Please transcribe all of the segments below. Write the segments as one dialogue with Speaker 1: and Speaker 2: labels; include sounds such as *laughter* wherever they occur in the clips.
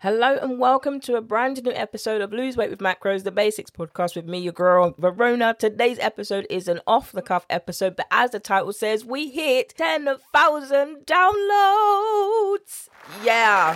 Speaker 1: Hello and welcome to a brand new episode of Lose Weight with Macros, the basics podcast with me, your girl Verona. Today's episode is an off the cuff episode, but as the title says, we hit 10,000 downloads. Yeah,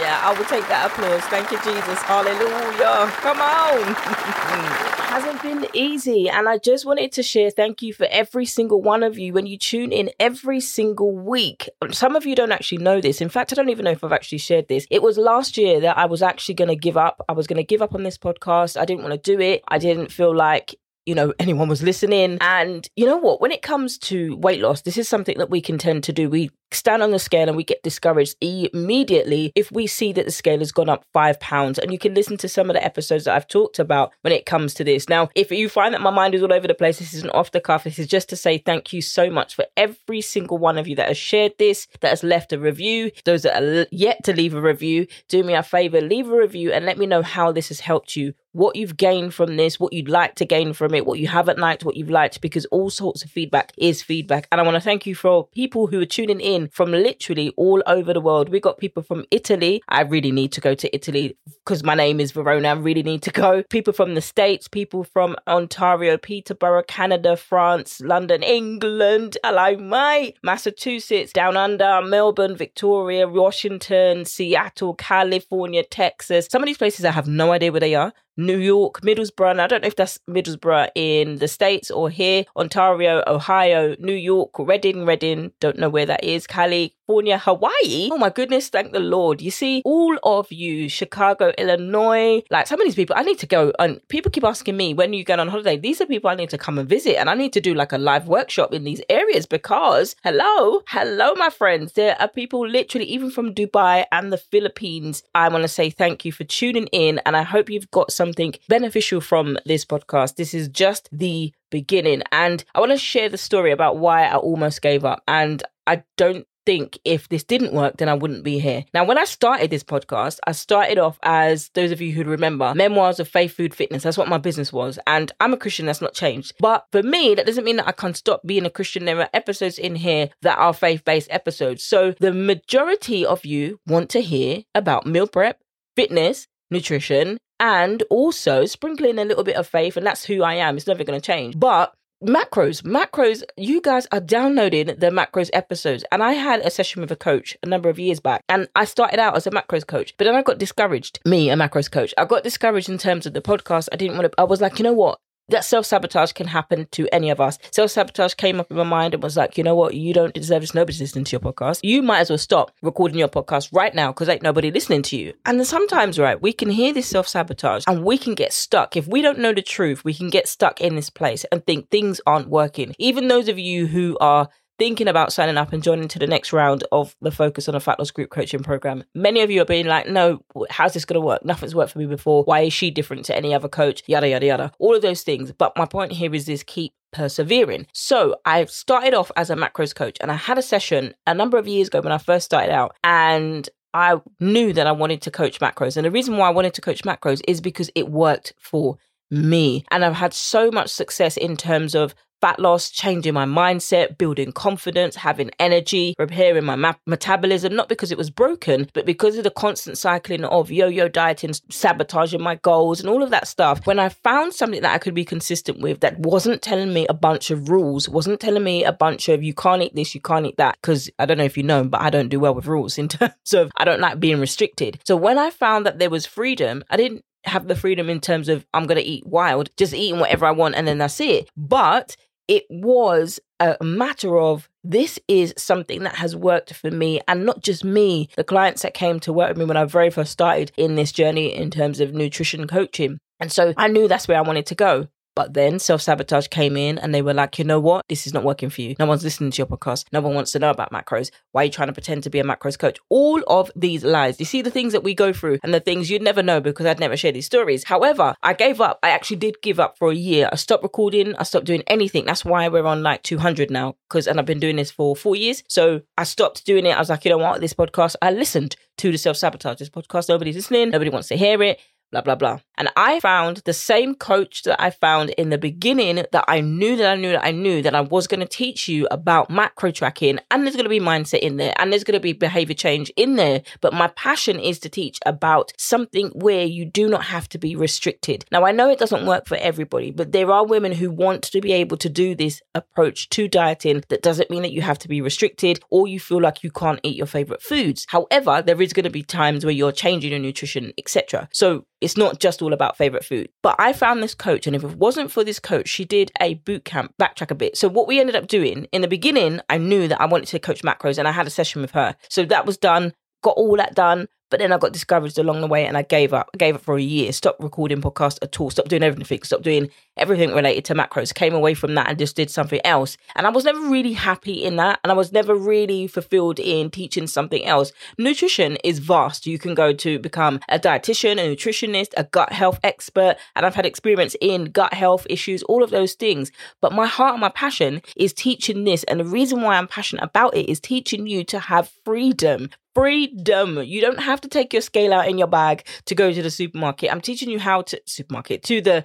Speaker 1: yeah, I will take that applause. Thank you, Jesus. Hallelujah. Come on. *laughs* Hasn't been easy, and I just wanted to share thank you for every single one of you when you tune in every single week. Um, some of you don't actually know this. In fact, I don't even know if I've actually shared this. It was last year that I was actually going to give up. I was going to give up on this podcast. I didn't want to do it. I didn't feel like you know anyone was listening and you know what when it comes to weight loss this is something that we can tend to do we stand on the scale and we get discouraged immediately if we see that the scale has gone up five pounds. And you can listen to some of the episodes that I've talked about when it comes to this. Now, if you find that my mind is all over the place, this isn't off the cuff. This is just to say thank you so much for every single one of you that has shared this, that has left a review, those that are yet to leave a review. Do me a favor, leave a review and let me know how this has helped you what you've gained from this, what you'd like to gain from it, what you haven't liked, what you've liked, because all sorts of feedback is feedback. And I want to thank you for people who are tuning in from literally all over the world. We got people from Italy. I really need to go to Italy because my name is Verona. I really need to go. People from the States, people from Ontario, Peterborough, Canada, France, London, England. Hello, mate. Massachusetts, Down Under, Melbourne, Victoria, Washington, Seattle, California, Texas. Some of these places I have no idea where they are. New York, Middlesbrough. I don't know if that's Middlesbrough in the States or here. Ontario, Ohio, New York, Reading, Reading. Don't know where that is. California, Hawaii. Oh my goodness, thank the Lord. You see, all of you, Chicago, Illinois, like some of these people, I need to go. And people keep asking me, when you go on holiday? These are people I need to come and visit. And I need to do like a live workshop in these areas because, hello, hello, my friends. There are people literally, even from Dubai and the Philippines. I want to say thank you for tuning in. And I hope you've got some something beneficial from this podcast. This is just the beginning. And I want to share the story about why I almost gave up. And I don't think if this didn't work, then I wouldn't be here. Now, when I started this podcast, I started off as those of you who remember memoirs of faith, food, fitness. That's what my business was. And I'm a Christian, that's not changed. But for me, that doesn't mean that I can't stop being a Christian. There are episodes in here that are faith based episodes. So the majority of you want to hear about meal prep, fitness, nutrition, and also sprinkling a little bit of faith. And that's who I am. It's never going to change. But macros macros you guys are downloading the macros episodes and i had a session with a coach a number of years back and i started out as a macros coach but then i got discouraged me a macros coach i got discouraged in terms of the podcast i didn't want to i was like you know what that self sabotage can happen to any of us. Self sabotage came up in my mind and was like, you know what, you don't deserve this. Nobody's listening to your podcast. You might as well stop recording your podcast right now because ain't nobody listening to you. And sometimes, right, we can hear this self sabotage and we can get stuck. If we don't know the truth, we can get stuck in this place and think things aren't working. Even those of you who are thinking about signing up and joining to the next round of the Focus on a Fat Loss Group coaching program. Many of you are being like, no, how's this going to work? Nothing's worked for me before. Why is she different to any other coach? Yada, yada, yada. All of those things. But my point here is this keep persevering. So I started off as a macros coach and I had a session a number of years ago when I first started out and I knew that I wanted to coach macros. And the reason why I wanted to coach macros is because it worked for me. And I've had so much success in terms of fat loss, changing my mindset, building confidence, having energy, repairing my ma- metabolism, not because it was broken, but because of the constant cycling of yo yo dieting, sabotaging my goals, and all of that stuff. When I found something that I could be consistent with that wasn't telling me a bunch of rules, wasn't telling me a bunch of you can't eat this, you can't eat that, because I don't know if you know, but I don't do well with rules in *laughs* terms of I don't like being restricted. So when I found that there was freedom, I didn't have the freedom in terms of I'm going to eat wild, just eating whatever I want and then that's it. But it was a matter of this is something that has worked for me and not just me, the clients that came to work with me when I very first started in this journey in terms of nutrition coaching. And so I knew that's where I wanted to go. But then self sabotage came in and they were like, you know what? This is not working for you. No one's listening to your podcast. No one wants to know about macros. Why are you trying to pretend to be a macros coach? All of these lies. You see the things that we go through and the things you'd never know because I'd never share these stories. However, I gave up. I actually did give up for a year. I stopped recording. I stopped doing anything. That's why we're on like 200 now because, and I've been doing this for four years. So I stopped doing it. I was like, you know what? This podcast, I listened to the self sabotage. This podcast, nobody's listening. Nobody wants to hear it blah, blah, blah. And I found the same coach that I found in the beginning that I knew that I knew that I knew that I was going to teach you about macro tracking. And there's going to be mindset in there and there's going to be behavior change in there. But my passion is to teach about something where you do not have to be restricted. Now, I know it doesn't work for everybody, but there are women who want to be able to do this approach to dieting that doesn't mean that you have to be restricted or you feel like you can't eat your favorite foods. However, there is going to be times where you're changing your nutrition, etc. So it's not just all about favorite food. But I found this coach, and if it wasn't for this coach, she did a boot camp, backtrack a bit. So, what we ended up doing in the beginning, I knew that I wanted to coach macros, and I had a session with her. So, that was done, got all that done. But then I got discouraged along the way and I gave up. I gave up for a year, stopped recording podcasts at all, stopped doing everything, stopped doing everything related to macros, came away from that and just did something else. And I was never really happy in that. And I was never really fulfilled in teaching something else. Nutrition is vast. You can go to become a dietitian, a nutritionist, a gut health expert. And I've had experience in gut health issues, all of those things. But my heart and my passion is teaching this. And the reason why I'm passionate about it is teaching you to have freedom freedom. You don't have to take your scale out in your bag to go to the supermarket. I'm teaching you how to supermarket to the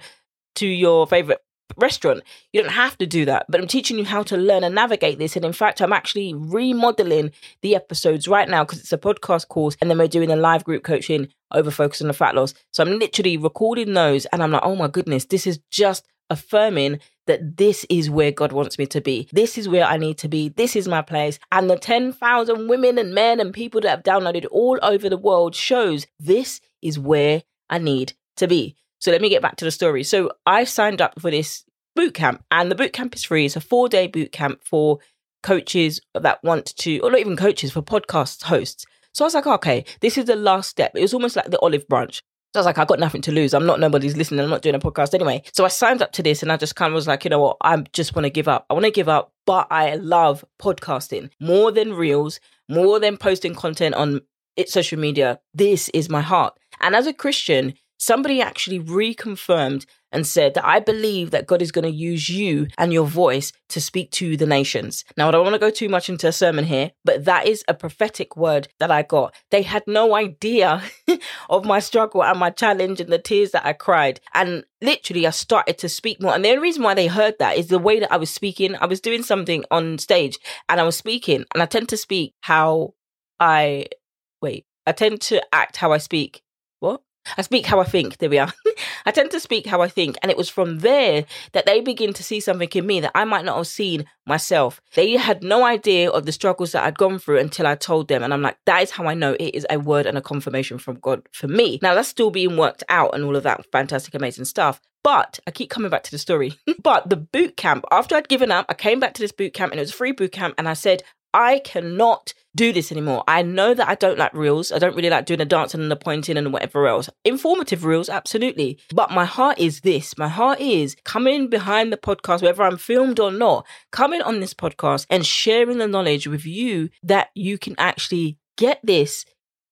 Speaker 1: to your favorite restaurant. You don't have to do that, but I'm teaching you how to learn and navigate this. And in fact, I'm actually remodeling the episodes right now because it's a podcast course and then we're doing a live group coaching over focus on the fat loss. So I'm literally recording those and I'm like, oh my goodness, this is just affirming that this is where God wants me to be. This is where I need to be. This is my place. And the 10,000 women and men and people that have downloaded all over the world shows this is where I need to be. So let me get back to the story. So I signed up for this boot camp and the boot camp is free. It's a four day boot camp for coaches that want to, or not even coaches, for podcast hosts. So I was like, okay, this is the last step. It was almost like the olive branch. So I was like, I got nothing to lose. I'm not nobody's listening. I'm not doing a podcast anyway. So I signed up to this and I just kind of was like, you know what? I just want to give up. I want to give up, but I love podcasting more than reels, more than posting content on it social media. This is my heart. And as a Christian, somebody actually reconfirmed and said that I believe that God is going to use you and your voice to speak to the nations. Now, I don't want to go too much into a sermon here, but that is a prophetic word that I got. They had no idea *laughs* of my struggle and my challenge and the tears that I cried. And literally, I started to speak more. And the only reason why they heard that is the way that I was speaking. I was doing something on stage and I was speaking, and I tend to speak how I wait, I tend to act how I speak. I speak how I think. There we are. *laughs* I tend to speak how I think. And it was from there that they begin to see something in me that I might not have seen myself. They had no idea of the struggles that I'd gone through until I told them. And I'm like, that is how I know it is a word and a confirmation from God for me. Now, that's still being worked out and all of that fantastic, amazing stuff. But I keep coming back to the story. *laughs* but the boot camp, after I'd given up, I came back to this boot camp and it was a free boot camp. And I said, I cannot do this anymore. I know that I don't like reels. I don't really like doing the dancing and the pointing and whatever else. Informative reels, absolutely. But my heart is this. My heart is coming behind the podcast, whether I'm filmed or not, coming on this podcast and sharing the knowledge with you that you can actually get this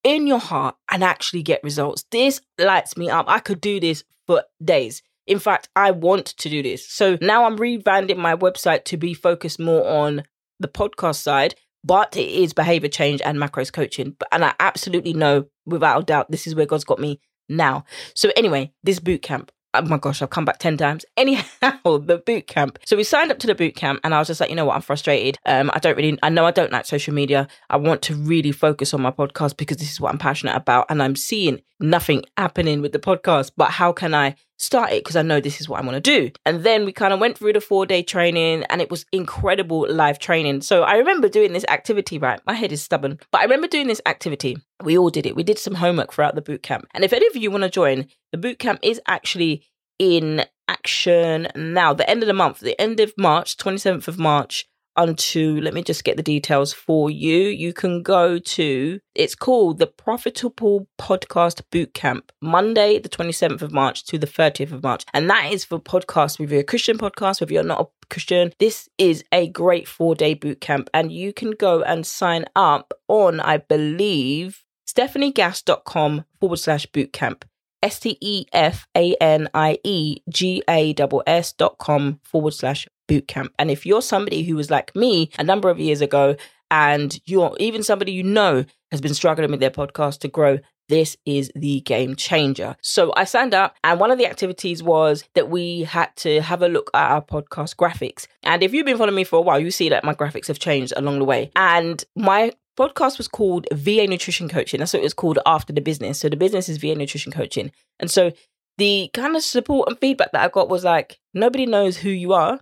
Speaker 1: in your heart and actually get results. This lights me up. I could do this for days. In fact, I want to do this. So now I'm rebranding my website to be focused more on the podcast side, but it is behavior change and macros coaching. But and I absolutely know without a doubt this is where God's got me now. So anyway, this boot camp. Oh my gosh, I've come back 10 times. *laughs* Anyhow, the boot camp. So we signed up to the boot camp and I was just like, you know what, I'm frustrated. Um, I don't really I know I don't like social media. I want to really focus on my podcast because this is what I'm passionate about. And I'm seeing nothing happening with the podcast. But how can I start it because I know this is what I want to do. And then we kind of went through the four day training and it was incredible live training. So I remember doing this activity, right? My head is stubborn, but I remember doing this activity. We all did it. We did some homework throughout the boot camp. And if any of you want to join, the boot camp is actually in action now, the end of the month, the end of March, 27th of March onto, let me just get the details for you. You can go to, it's called the Profitable Podcast Bootcamp, Monday, the 27th of March to the 30th of March. And that is for podcasts, whether you're a Christian podcast, whether you're not a Christian. This is a great four day bootcamp. And you can go and sign up on, I believe, stefaniegass.com forward slash bootcamp. S T E F A N I E G A S S dot com forward slash bootcamp. And if you're somebody who was like me a number of years ago and you're even somebody you know has been struggling with their podcast to grow, this is the game changer. So I signed up, and one of the activities was that we had to have a look at our podcast graphics. And if you've been following me for a while, you see that my graphics have changed along the way. And my podcast was called VA Nutrition Coaching. That's what it was called after the business. So the business is VA Nutrition Coaching. And so the kind of support and feedback that I got was like, nobody knows who you are.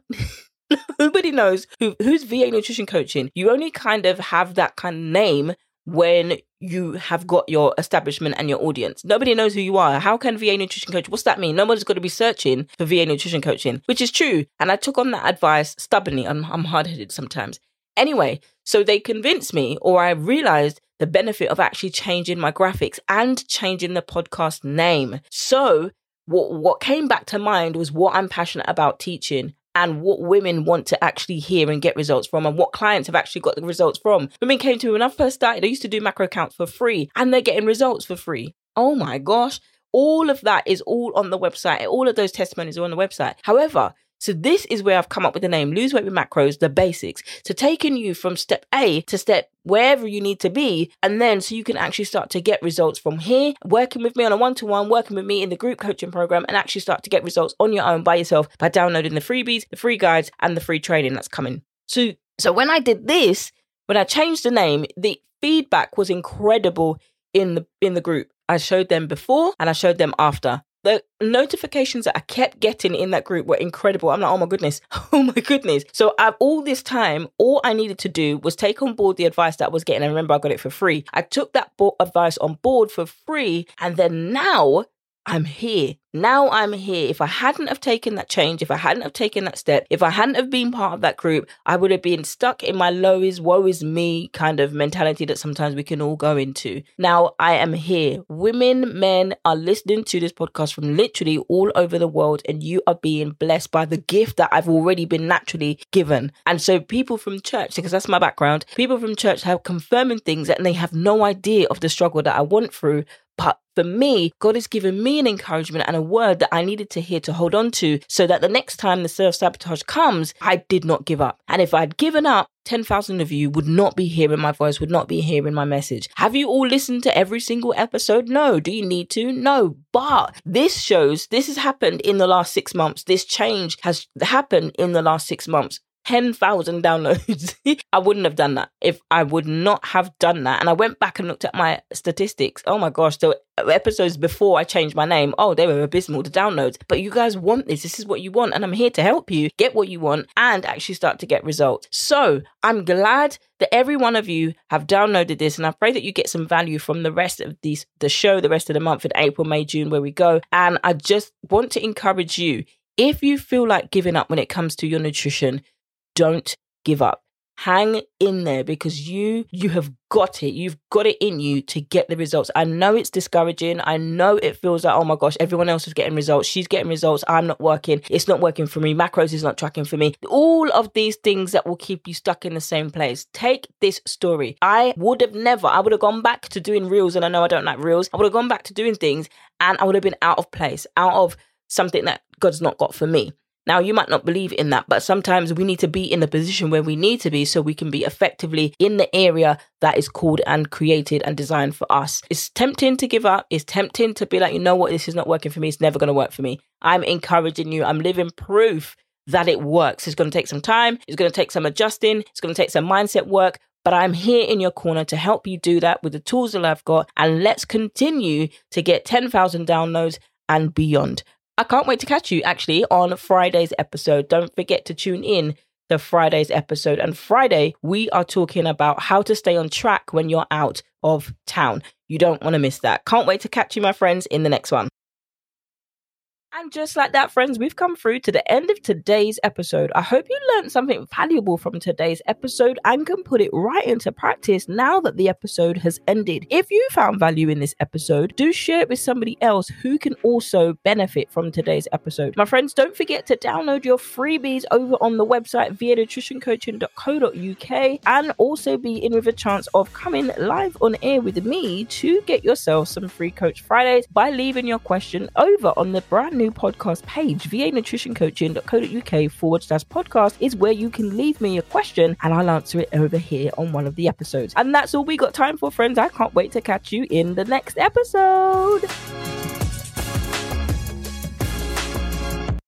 Speaker 1: *laughs* nobody knows who who's VA Nutrition Coaching. You only kind of have that kind of name when you have got your establishment and your audience. Nobody knows who you are. How can VA nutrition coach? What's that mean? Nobody's got to be searching for VA nutrition coaching, which is true. And I took on that advice stubbornly. I'm, I'm hard headed sometimes. Anyway, so they convinced me, or I realized the benefit of actually changing my graphics and changing the podcast name. So what what came back to mind was what I'm passionate about teaching and what women want to actually hear and get results from and what clients have actually got the results from. Women came to me when I first started, I used to do macro accounts for free and they're getting results for free. Oh my gosh. All of that is all on the website. All of those testimonies are on the website. However, so this is where I've come up with the name Lose Weight with Macros, the basics. So taking you from step A to step wherever you need to be. And then so you can actually start to get results from here, working with me on a one to one, working with me in the group coaching program, and actually start to get results on your own by yourself by downloading the freebies, the free guides, and the free training that's coming. So, so when I did this, when I changed the name, the feedback was incredible in the in the group. I showed them before and I showed them after the notifications that I kept getting in that group were incredible. I'm like, oh my goodness, *laughs* oh my goodness. So I've, all this time, all I needed to do was take on board the advice that I was getting. And remember, I got it for free. I took that advice on board for free. And then now I'm here. Now I'm here. If I hadn't have taken that change, if I hadn't have taken that step, if I hadn't have been part of that group, I would have been stuck in my low is woe is me kind of mentality that sometimes we can all go into. Now I am here. Women, men are listening to this podcast from literally all over the world and you are being blessed by the gift that I've already been naturally given. And so people from church, because that's my background, people from church have confirming things and they have no idea of the struggle that I went through but for me, God has given me an encouragement and a word that I needed to hear to hold on to so that the next time the self sabotage comes, I did not give up. And if I'd given up, 10,000 of you would not be hearing my voice, would not be hearing my message. Have you all listened to every single episode? No. Do you need to? No. But this shows this has happened in the last six months. This change has happened in the last six months. 10,000 downloads. *laughs* I wouldn't have done that if I would not have done that. And I went back and looked at my statistics. Oh my gosh, the episodes before I changed my name, oh, they were abysmal, the downloads. But you guys want this. This is what you want. And I'm here to help you get what you want and actually start to get results. So I'm glad that every one of you have downloaded this. And I pray that you get some value from the rest of these, the show, the rest of the month in April, May, June, where we go. And I just want to encourage you if you feel like giving up when it comes to your nutrition, don't give up. Hang in there because you you have got it. You've got it in you to get the results. I know it's discouraging. I know it feels like oh my gosh everyone else is getting results. She's getting results. I'm not working. It's not working for me. Macros is not tracking for me. All of these things that will keep you stuck in the same place. Take this story. I would have never i would have gone back to doing reels and i know i don't like reels. I would have gone back to doing things and i would have been out of place out of something that god's not got for me now, you might not believe in that, but sometimes we need to be in the position where we need to be so we can be effectively in the area that is called and created and designed for us. It's tempting to give up. It's tempting to be like, you know what, this is not working for me. It's never going to work for me. I'm encouraging you. I'm living proof that it works. It's going to take some time. It's going to take some adjusting. It's going to take some mindset work. But I'm here in your corner to help you do that with the tools that I've got. And let's continue to get 10,000 downloads and beyond. I can't wait to catch you actually on Friday's episode. Don't forget to tune in to Friday's episode. And Friday, we are talking about how to stay on track when you're out of town. You don't want to miss that. Can't wait to catch you, my friends, in the next one. And just like that, friends, we've come through to the end of today's episode. I hope you learned something valuable from today's episode and can put it right into practice now that the episode has ended. If you found value in this episode, do share it with somebody else who can also benefit from today's episode. My friends, don't forget to download your freebies over on the website vanutritioncoaching.co.uk and also be in with a chance of coming live on air with me to get yourself some free Coach Fridays by leaving your question over on the brand new new podcast page, vanutritioncoaching.co.uk forward slash podcast, is where you can leave me a question and I'll answer it over here on one of the episodes. And that's all we got time for, friends. I can't wait to catch you in the next episode.